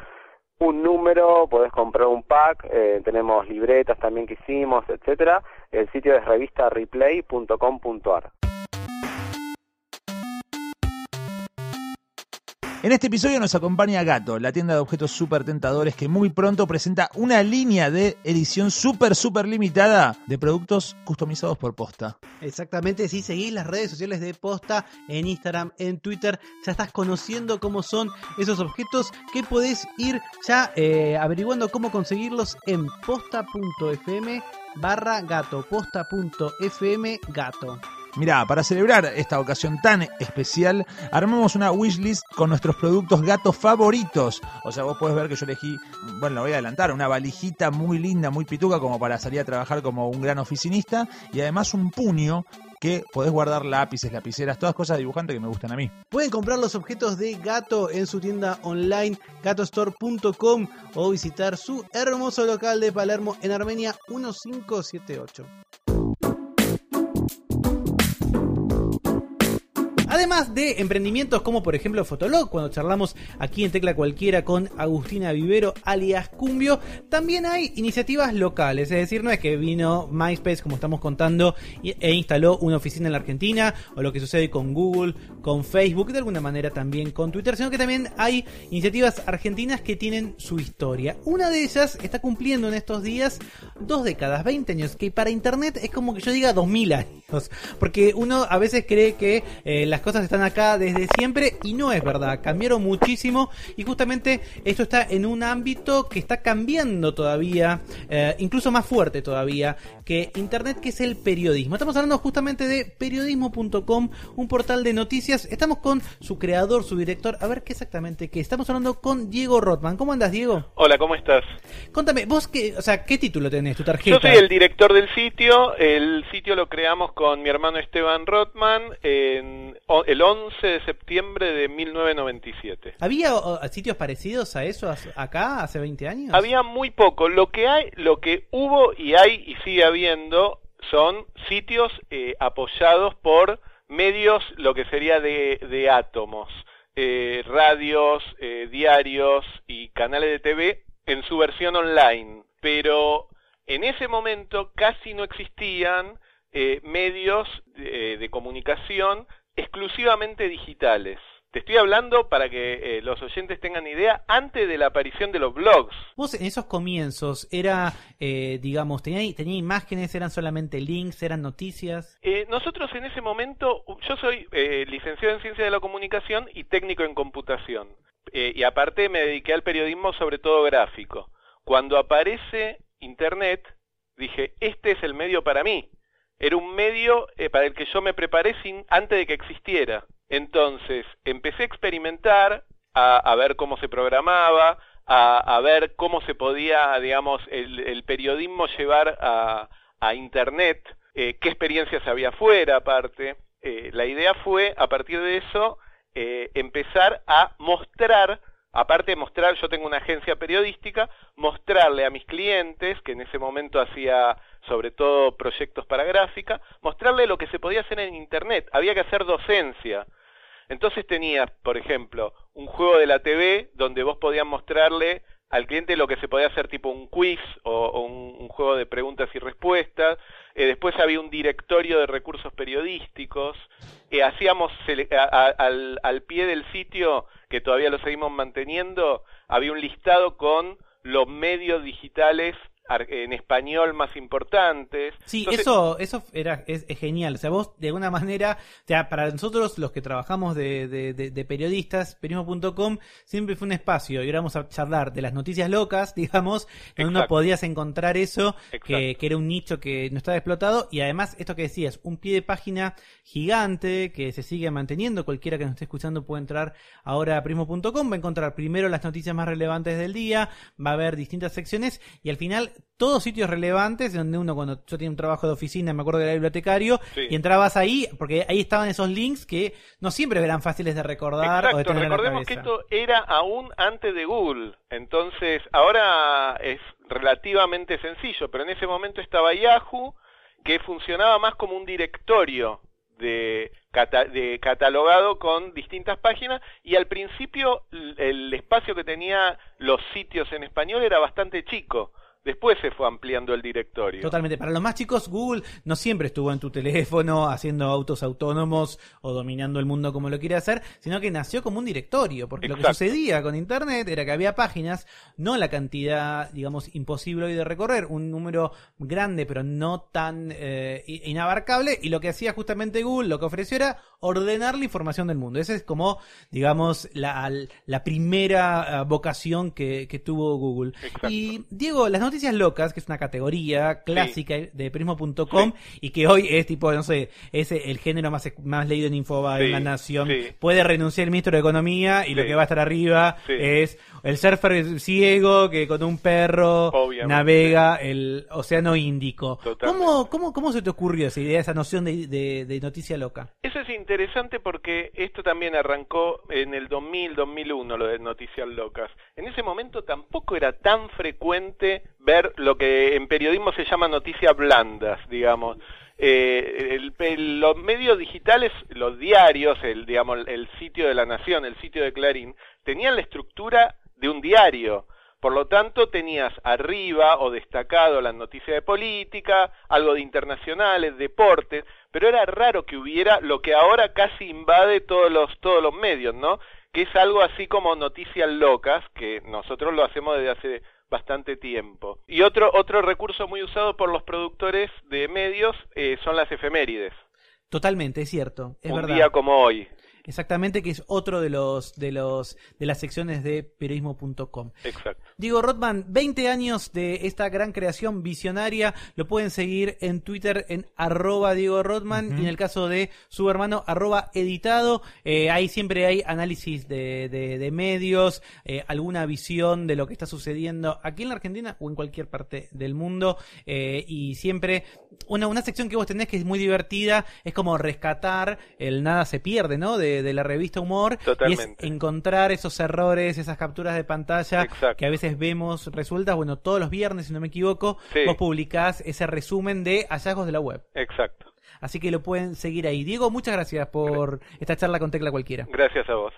un número, podés comprar un pack, eh, tenemos libretas también que hicimos, etcétera. El sitio es revistareplay.com.ar. En este episodio nos acompaña Gato, la tienda de objetos super tentadores que muy pronto presenta una línea de edición super super limitada de productos customizados por posta. Exactamente, si seguís las redes sociales de Posta en Instagram, en Twitter, ya estás conociendo cómo son esos objetos que podés ir ya eh, averiguando cómo conseguirlos en posta.fm barra gato, posta.fm gato. Mirá, para celebrar esta ocasión tan especial, armamos una wishlist con nuestros productos gatos favoritos. O sea, vos podés ver que yo elegí, bueno, lo voy a adelantar, una valijita muy linda, muy pituca, como para salir a trabajar como un gran oficinista, y además un puño que podés guardar lápices, lapiceras, todas cosas dibujantes que me gustan a mí. Pueden comprar los objetos de Gato en su tienda online gatostore.com o visitar su hermoso local de Palermo en Armenia 1578. Además de emprendimientos como por ejemplo Fotolog, cuando charlamos aquí en Tecla Cualquiera con Agustina Vivero alias Cumbio, también hay iniciativas locales, es decir, no es que vino MySpace como estamos contando e instaló una oficina en la Argentina o lo que sucede con Google, con Facebook, de alguna manera también con Twitter, sino que también hay iniciativas argentinas que tienen su historia. Una de ellas está cumpliendo en estos días dos décadas, 20 años, que para Internet es como que yo diga 2000 años, porque uno a veces cree que eh, las cosas están acá desde siempre y no es verdad, cambiaron muchísimo y justamente esto está en un ámbito que está cambiando todavía, eh, incluso más fuerte todavía que Internet, que es el periodismo. Estamos hablando justamente de periodismo.com, un portal de noticias. Estamos con su creador, su director, a ver qué exactamente qué. Estamos hablando con Diego Rotman. ¿Cómo andas, Diego? Hola, ¿cómo estás? Contame, vos qué, o sea, ¿qué título tenés, tu tarjeta? Yo soy el director del sitio. El sitio lo creamos con mi hermano Esteban Rotman en el 11 de septiembre de 1997. ¿Había sitios parecidos a eso acá hace 20 años? Había muy poco. Lo que hay, lo que hubo y hay y sigue habiendo son sitios eh, apoyados por medios, lo que sería de, átomos, eh, radios, eh, diarios y canales de TV en su versión online. Pero en ese momento casi no existían medios de comunicación exclusivamente digitales. Te estoy hablando para que eh, los oyentes tengan idea antes de la aparición de los blogs. Vos en esos comienzos era, eh, digamos, tenía, tenía imágenes, eran solamente links, eran noticias. Eh, nosotros en ese momento, yo soy licenciado en ciencia de la comunicación y técnico en computación. y aparte me dediqué al periodismo, sobre todo gráfico. Cuando aparece Internet, dije, este es el medio para mí. Era un medio para el que yo me preparé antes de que existiera. Entonces, empecé a experimentar, a, ver cómo se programaba, a, ver cómo se podía, digamos, el, periodismo llevar a, Internet, eh, qué experiencias había afuera aparte. Eh, la idea fue, a partir de eso, eh, empezar a mostrar, aparte de mostrar, yo tengo una agencia periodística, mostrarle a mis clientes, que en ese momento hacía sobre todo proyectos para gráfica, mostrarle lo que se podía hacer en Internet. Había que hacer docencia. Entonces tenías, por ejemplo, un juego de la TV donde vos podías mostrarle al cliente lo que se podía hacer tipo un quiz o, un, juego de preguntas y respuestas. Eh, después había un directorio de recursos periodísticos. Hacíamos al, al pie del sitio, que todavía lo seguimos manteniendo, había un listado con los medios digitales en español más importantes. Sí, eso, eso era, es, genial. O sea, vos de alguna manera, o sea, para nosotros los que trabajamos de, de, de, periodistas, periodismo.com, siempre fue un espacio y íbamos a charlar de las noticias locas, digamos, donde uno podías encontrar eso, que, que, era un nicho que no estaba explotado y además esto que decías, un pie de página gigante que se sigue manteniendo. Cualquiera que nos esté escuchando puede entrar ahora a primo.com, va a encontrar primero las noticias más relevantes del día, va a haber distintas secciones y al final todos sitios relevantes donde uno cuando yo tenía un trabajo de oficina me acuerdo que era bibliotecario y entrabas ahí porque ahí estaban esos links que no siempre eran fáciles de recordar o de tener recordemos que esto era aún antes de Google. Entonces ahora es relativamente sencillo pero en ese momento estaba Yahoo que funcionaba más como un directorio de, de, catalogado con distintas páginas y al principio el espacio que tenía los sitios en español era bastante chico Después se fue ampliando el directorio. Totalmente. Para los más chicos, Google no siempre estuvo en tu teléfono haciendo autos autónomos o dominando el mundo como lo quiere hacer, sino que nació como un directorio. Porque lo que sucedía con Internet era que había páginas, no la cantidad, digamos, imposible hoy de recorrer, un número grande pero no tan eh, inabarcable. Y lo que hacía justamente Google, lo que ofreció era ordenar la información del mundo. Esa es como, digamos, la, la primera eh, vocación que, que tuvo Google. Y Diego, las noticias locas, que es una categoría clásica de prismo.com y que hoy es tipo, no sé, es el género más, más leído en Infobae, en La Nación. Puede renunciar el ministro de Economía y lo que va a estar arriba es el surfer ciego que con un perro navega el océano Índico. ¿Cómo, cómo, ¿Cómo se te ocurrió esa idea, esa noción de, de, noticia loca? Eso es interesante porque esto también arrancó en el 2000, 2001, lo de noticias locas. En ese momento tampoco era tan frecuente ver lo que en periodismo se llama noticias blandas, digamos. eh, los medios digitales, los diarios, el, digamos, el sitio de la Nación, el sitio de Clarín, tenían la estructura de un diario. Por lo tanto, tenías arriba o destacado las noticias de política, algo de internacionales, deportes, pero era raro que hubiera lo que ahora casi invade todos los, todos los medios, ¿no? Que es algo así como noticias locas, que nosotros lo hacemos desde hace bastante tiempo. Y otro, otro recurso muy usado por los productores de medios eh, son las efemérides. Totalmente, es cierto. Es un verdad. día como hoy. Exactamente, que es otro de los de los de las secciones de periodismo.com. Exacto. Diego Rothman, 20 años de esta gran creación visionaria, lo pueden seguir en Twitter en arroba Diego Rothman Ujú. y en el caso de su hermano arroba editado, eh, ahí siempre hay análisis de, de- de medios, eh, alguna visión de lo que está sucediendo aquí en la Argentina o en cualquier parte del mundo eh, y siempre una, una sección que vos tenés que es muy divertida, es como rescatar el nada se pierde, ¿no? De, de la revista Humor. Y Totalmente. es encontrar esos errores, esas capturas de pantalla Exacto. que a veces vemos resueltas. Bueno, todos los viernes, si no me equivoco, Sí. vos publicás ese resumen de hallazgos de la web. Exacto. Así que lo pueden seguir ahí. Diego, muchas gracias por esta charla con Tecla Cualquiera. Gracias a vos.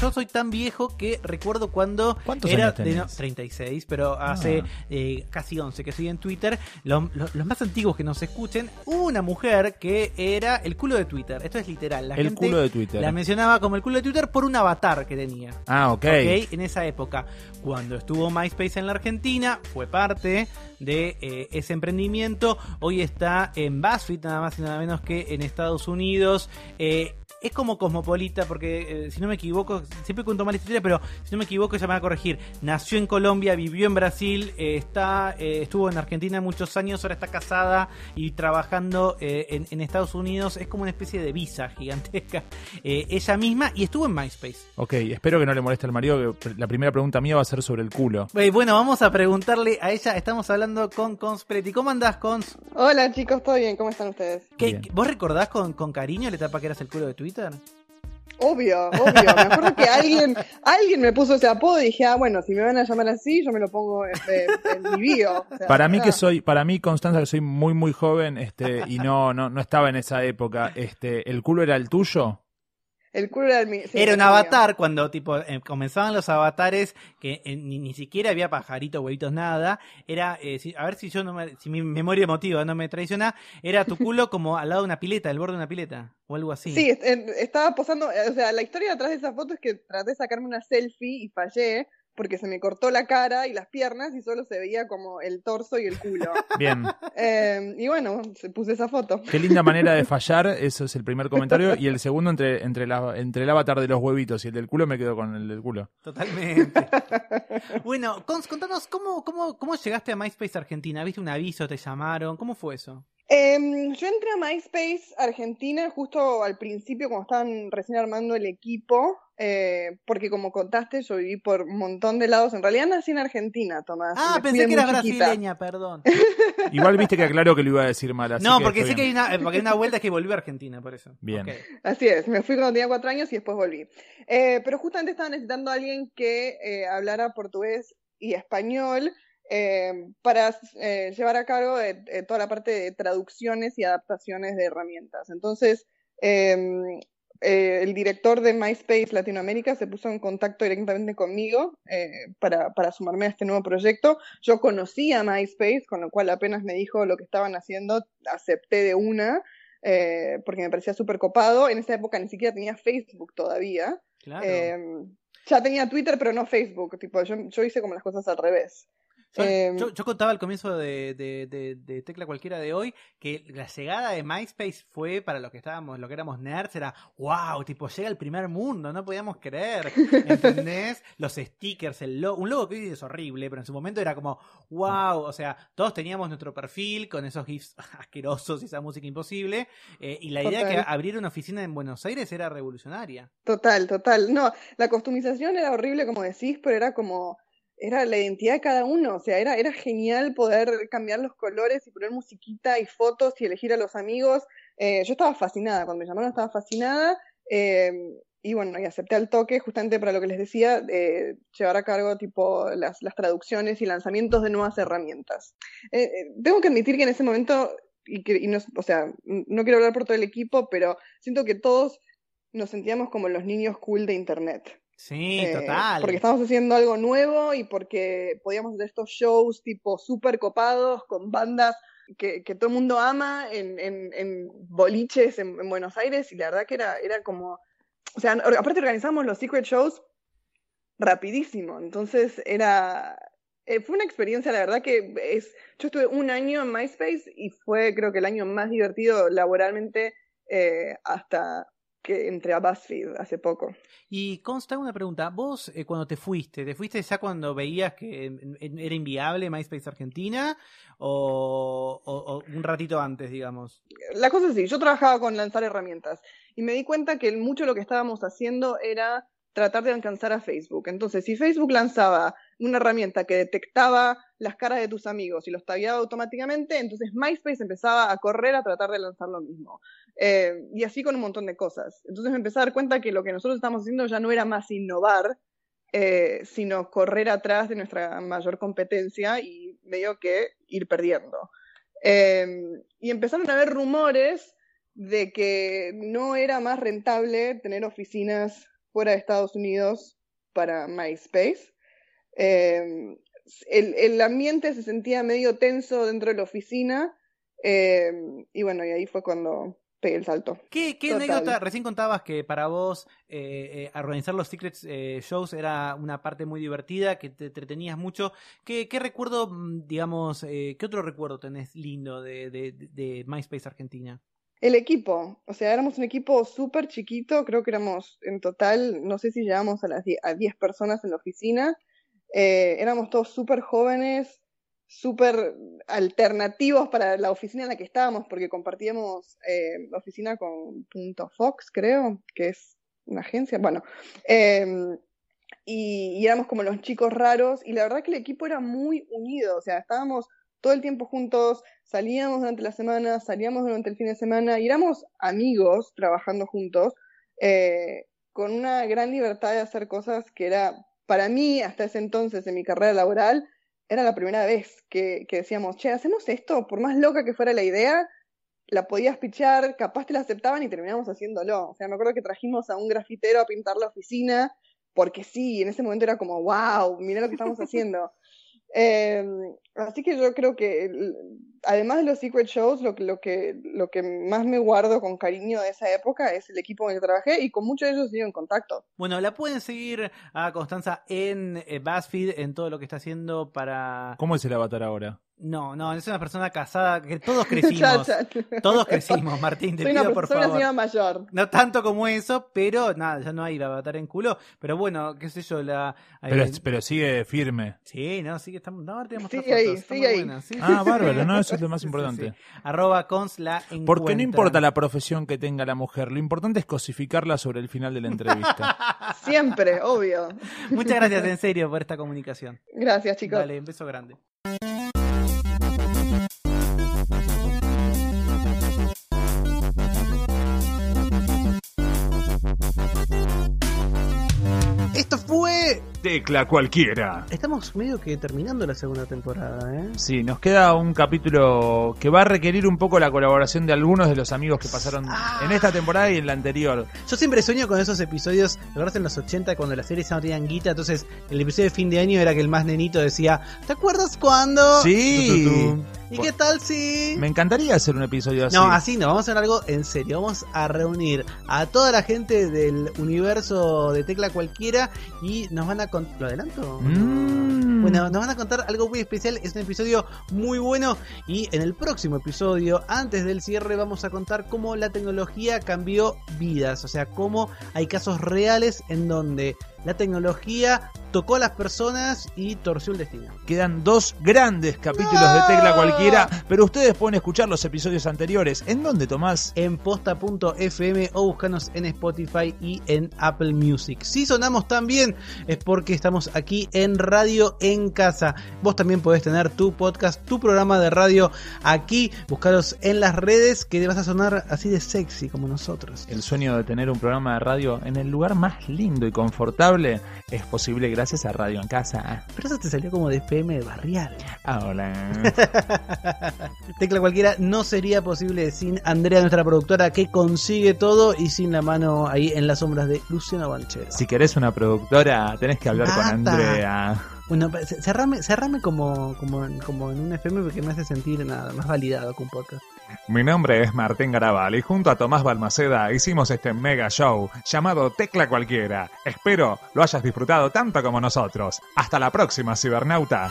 Yo soy tan viejo que recuerdo cuando ¿Cuántos era años de no, 36, pero hace Ah. eh, casi 11 que estoy en Twitter. Lo- lo- los más antiguos que nos escuchen, hubo una mujer que era el culo de Twitter. Esto es literal. La El gente culo de Twitter. La mencionaba como el culo de Twitter por un avatar que tenía. Ah, ok. Ok, en esa época. Cuando estuvo MySpace en la Argentina, fue parte de eh, ese emprendimiento. Hoy está en BuzzFeed, nada más y nada menos que en Estados Unidos. Eh, es como cosmopolita, porque eh, si no me equivoco, siempre cuento mal esta historia, pero si no me equivoco, ella me va a corregir. Nació en Colombia, vivió en Brasil, eh, está, eh, estuvo en Argentina muchos años, ahora está casada y trabajando eh, en, en Estados Unidos. Es como una especie de visa gigantesca. Eh, ella misma y estuvo en MySpace. Ok, espero que no le moleste al marido, que la primera pregunta mía va a ser sobre el culo. Eh, Bueno, vamos a preguntarle a ella. Estamos hablando con Cons Preti. ¿Cómo andás, Cons? Hola chicos, ¿todo bien? ¿Cómo están ustedes? ¿Qué- Bien. ¿Vos recordás con, con cariño la etapa que eras el culo de Twitter? Obvio, obvio. Me acuerdo que alguien, alguien me puso ese apodo y dije, ah, bueno, si me van a llamar así, yo me lo pongo este, en mi bio. O sea, Para mí que soy, para mí Constanza que soy muy muy joven, este, y no, no, no estaba en esa época, este, ¿el culo era el tuyo? El culo era el mi- sí, Era un el mío. avatar cuando tipo eh, comenzaban los avatares que eh, ni, ni siquiera había pajaritos, huevitos, nada. Era, eh, si- a ver si yo no me- si mi memoria emotiva no me traiciona, era tu culo como al lado de una pileta, al borde de una pileta o algo así. Sí, estaba posando, eh, o sea, la historia detrás de esa foto es que traté de sacarme una selfie y fallé porque se me cortó la cara y las piernas y solo se veía como el torso y el culo. Bien, Eh, y bueno, se puse esa foto. qué linda manera de fallar, eso es el primer comentario, y el segundo entre, entre, la, entre el avatar de los huevitos y el del culo me quedo con el del culo. Totalmente. bueno, Cons, contanos, ¿cómo, cómo, ¿cómo llegaste a MySpace Argentina? ¿Viste un aviso? ¿Te llamaron? ¿Cómo fue eso? Em, yo entré a MySpace Argentina justo al principio, cuando estaban recién armando el equipo, eh, porque como contaste, yo viví por un montón de lados. En realidad nací en Argentina, Tomás. Ah, pensé que chiquita. brasileña, perdón. Igual viste que aclaró que lo iba a decir mal, así no, que porque sé que hay una, porque hay una vuelta que volvió a Argentina, por eso. Bien. Así es, me fui cuando tenía cuatro años y después volví. Eh, pero justamente estaba necesitando a alguien que eh, hablara portugués y español eh, para eh, llevar a cabo de- de toda la parte de traducciones y adaptaciones de herramientas. Entonces, eh, eh, el director de MySpace Latinoamérica se puso en contacto directamente conmigo eh, para, para sumarme a este nuevo proyecto. Yo conocía MySpace, con lo cual apenas me dijo lo que estaban haciendo, acepté de una eh, porque me parecía súper copado. En esa época ni siquiera tenía Facebook todavía. Claro. Eh, ya tenía Twitter, pero no Facebook. Tipo, yo, yo hice como las cosas al revés. Yo, Eh, yo- yo contaba al comienzo de, de- de- de Tecla Cualquiera de hoy que la llegada de MySpace fue para los que estábamos, lo que éramos nerds, era wow, tipo, llega el primer mundo, no podíamos creer, ¿entendés? los stickers, el logo, un logo que hoy es horrible, pero en su momento era como wow, o sea, todos teníamos nuestro perfil con esos GIFs asquerosos y esa música imposible, eh, y la idea de que abrir una oficina en Buenos Aires era revolucionaria. Total, total. No, la customización era horrible, como decís, pero era como, era la identidad de cada uno. O sea, era, era genial poder cambiar los colores y poner musiquita y fotos y elegir a los amigos. Eh, yo estaba fascinada, cuando me llamaron estaba fascinada. Eh, y bueno, y acepté al toque justamente para lo que les decía, de llevar a cargo tipo las, las traducciones y lanzamientos de nuevas herramientas. Eh, tengo que admitir que en ese momento, y que, y no, o sea, no quiero hablar por todo el equipo, pero siento que todos nos sentíamos como los niños cool de Internet. Sí, Eh, total. Porque estábamos haciendo algo nuevo y porque podíamos hacer estos shows tipo súper copados con bandas que, que todo el mundo ama en, en, en boliches en, en Buenos Aires y la verdad que era, era como, o sea, aparte organizamos los secret shows rapidísimo, entonces era, eh, fue una experiencia, la verdad que es, yo estuve un año en MySpace y fue creo que el año más divertido laboralmente eh, hasta que entré a BuzzFeed hace poco. Y consta una pregunta, vos eh, cuando te fuiste, ¿te fuiste ya cuando veías que era inviable MySpace Argentina o, o- o un ratito antes, digamos? la cosa es así, yo trabajaba con lanzar herramientas y me di cuenta que mucho lo que estábamos haciendo era tratar de alcanzar a Facebook. Entonces, si Facebook lanzaba una herramienta que detectaba las caras de tus amigos y los tagueaba automáticamente, entonces MySpace empezaba a correr a tratar de lanzar lo mismo. Eh, y así con un montón de cosas. Entonces me empecé a dar cuenta que lo que nosotros estamos haciendo ya no era más innovar, eh, sino correr atrás de nuestra mayor competencia y medio que ir perdiendo. Eh, y empezaron a haber rumores de que no era más rentable tener oficinas fuera de Estados Unidos para MySpace. Eh, el, el ambiente se sentía medio tenso dentro de la oficina eh, y bueno, y ahí fue cuando pegué el salto. ¿Qué, qué anécdota? Recién contabas que para vos eh, eh, organizar los Secrets eh, Shows era una parte muy divertida, que te entretenías mucho. ¿Qué, qué recuerdo, mm, digamos, eh, qué otro recuerdo tenés lindo de, de, de MySpace Argentina? El equipo, o sea, éramos un equipo súper chiquito, creo que éramos en total, no sé si llegamos a las a 10 personas en la oficina, Eh, éramos todos súper jóvenes, súper alternativos para la oficina en la que estábamos, porque compartíamos eh, oficina con Punto Fox, creo, que es una agencia, bueno, eh, y éramos como los chicos raros, y la verdad que el equipo era muy unido, o sea, estábamos todo el tiempo juntos, salíamos durante la semana, salíamos durante el fin de semana, y éramos amigos trabajando juntos, eh, con una gran libertad de hacer cosas que era, para mí, hasta ese entonces en mi carrera laboral, era la primera vez que, que decíamos, che, hacemos esto, por más loca que fuera la idea, la podías pichar, capaz te la aceptaban y terminamos haciéndolo. O sea, me acuerdo que trajimos a un grafitero a pintar la oficina, porque sí, en ese momento era como, wow, mira lo que estamos haciendo. Eh, así que yo creo que, además de los secret shows, lo, que- lo, que, lo que más me guardo con cariño de esa época es el equipo en el que trabajé y con muchos de ellos sigo en contacto. Bueno, la pueden seguir a Constanza en eh, BuzzFeed, en todo lo que está haciendo para... ¿Cómo es el avatar ahora? No, no, es una persona casada que todos crecimos. Todos crecimos, Martín, te Soy pido una, por soy una favor. señora mayor. No tanto como eso, pero nada, ya no hay avatar en culo. Pero bueno, qué sé yo, la. Pero, eh, pero sigue firme. Sí, no, sí que estamos. No, ahora tenemos Sigue ahí, fotos, sigue ahí. sí, Ah, sí, bárbaro, sí. no, eso es lo más Sí, sí, importante. sí. Arroba cons la Porque no importa la profesión que tenga la mujer, lo importante es cosificarla sobre el final de la entrevista. Siempre, obvio. Muchas gracias, en serio, por esta comunicación. Gracias, chicos. Dale, un beso grande. Esto fue. Tecla cualquiera. Estamos medio que terminando la segunda temporada, ¿eh? Sí, nos queda un capítulo que va a requerir un poco la colaboración de algunos de los amigos que pasaron Ah. en esta temporada y en la anterior. Yo siempre sueño con esos episodios, ¿te acuerdas en los 80 cuando las series no tenían guita? Entonces, el episodio de fin de año era que el más nenito decía, ¿te acuerdas cuando? Sí. ¿Y Bueno, qué tal si...? Me encantaría hacer un episodio así. No, así no, vamos a hacer algo en serio. Vamos a reunir a toda la gente del universo de Tecla Cualquiera y nos van a contar. ¿Lo adelanto? Mm. Bueno, nos van a contar algo muy especial. Es un episodio muy bueno. Y en el próximo episodio, antes del cierre, vamos a contar cómo la tecnología cambió vidas. O sea, cómo hay casos reales en donde la tecnología tocó a las personas y torció el destino. Quedan dos grandes capítulos de Tecla Cualquiera, pero ustedes pueden escuchar los episodios anteriores. ¿En dónde, Tomás? En posta.fm o buscanos en Spotify y en Apple Music. Si sonamos tan bien es porque estamos aquí en Radio en Casa. Vos también podés tener tu podcast, tu programa de radio aquí. Buscaros en las redes que te vas a sonar así de sexy como nosotros. El sueño de tener un programa de radio en el lugar más lindo y confortable es posible gracias a Radio en Casa. Pero eso te salió como de FM barrial. Ah, hola. Tecla cualquiera no sería posible sin Andrea, nuestra productora, que consigue todo y sin la mano ahí en las sombras de Luciano Banchero. Si querés una productora, tenés que hablar con. Andrea. Bueno, cerrame, cerrame como, como, en- como en un FM porque me hace sentir nada más validado un podcast. Mi nombre es Martín Garabal y junto a Tomás Balmaceda hicimos este mega show llamado Tecla Cualquiera. Espero lo hayas disfrutado tanto como nosotros. Hasta la próxima, cibernauta.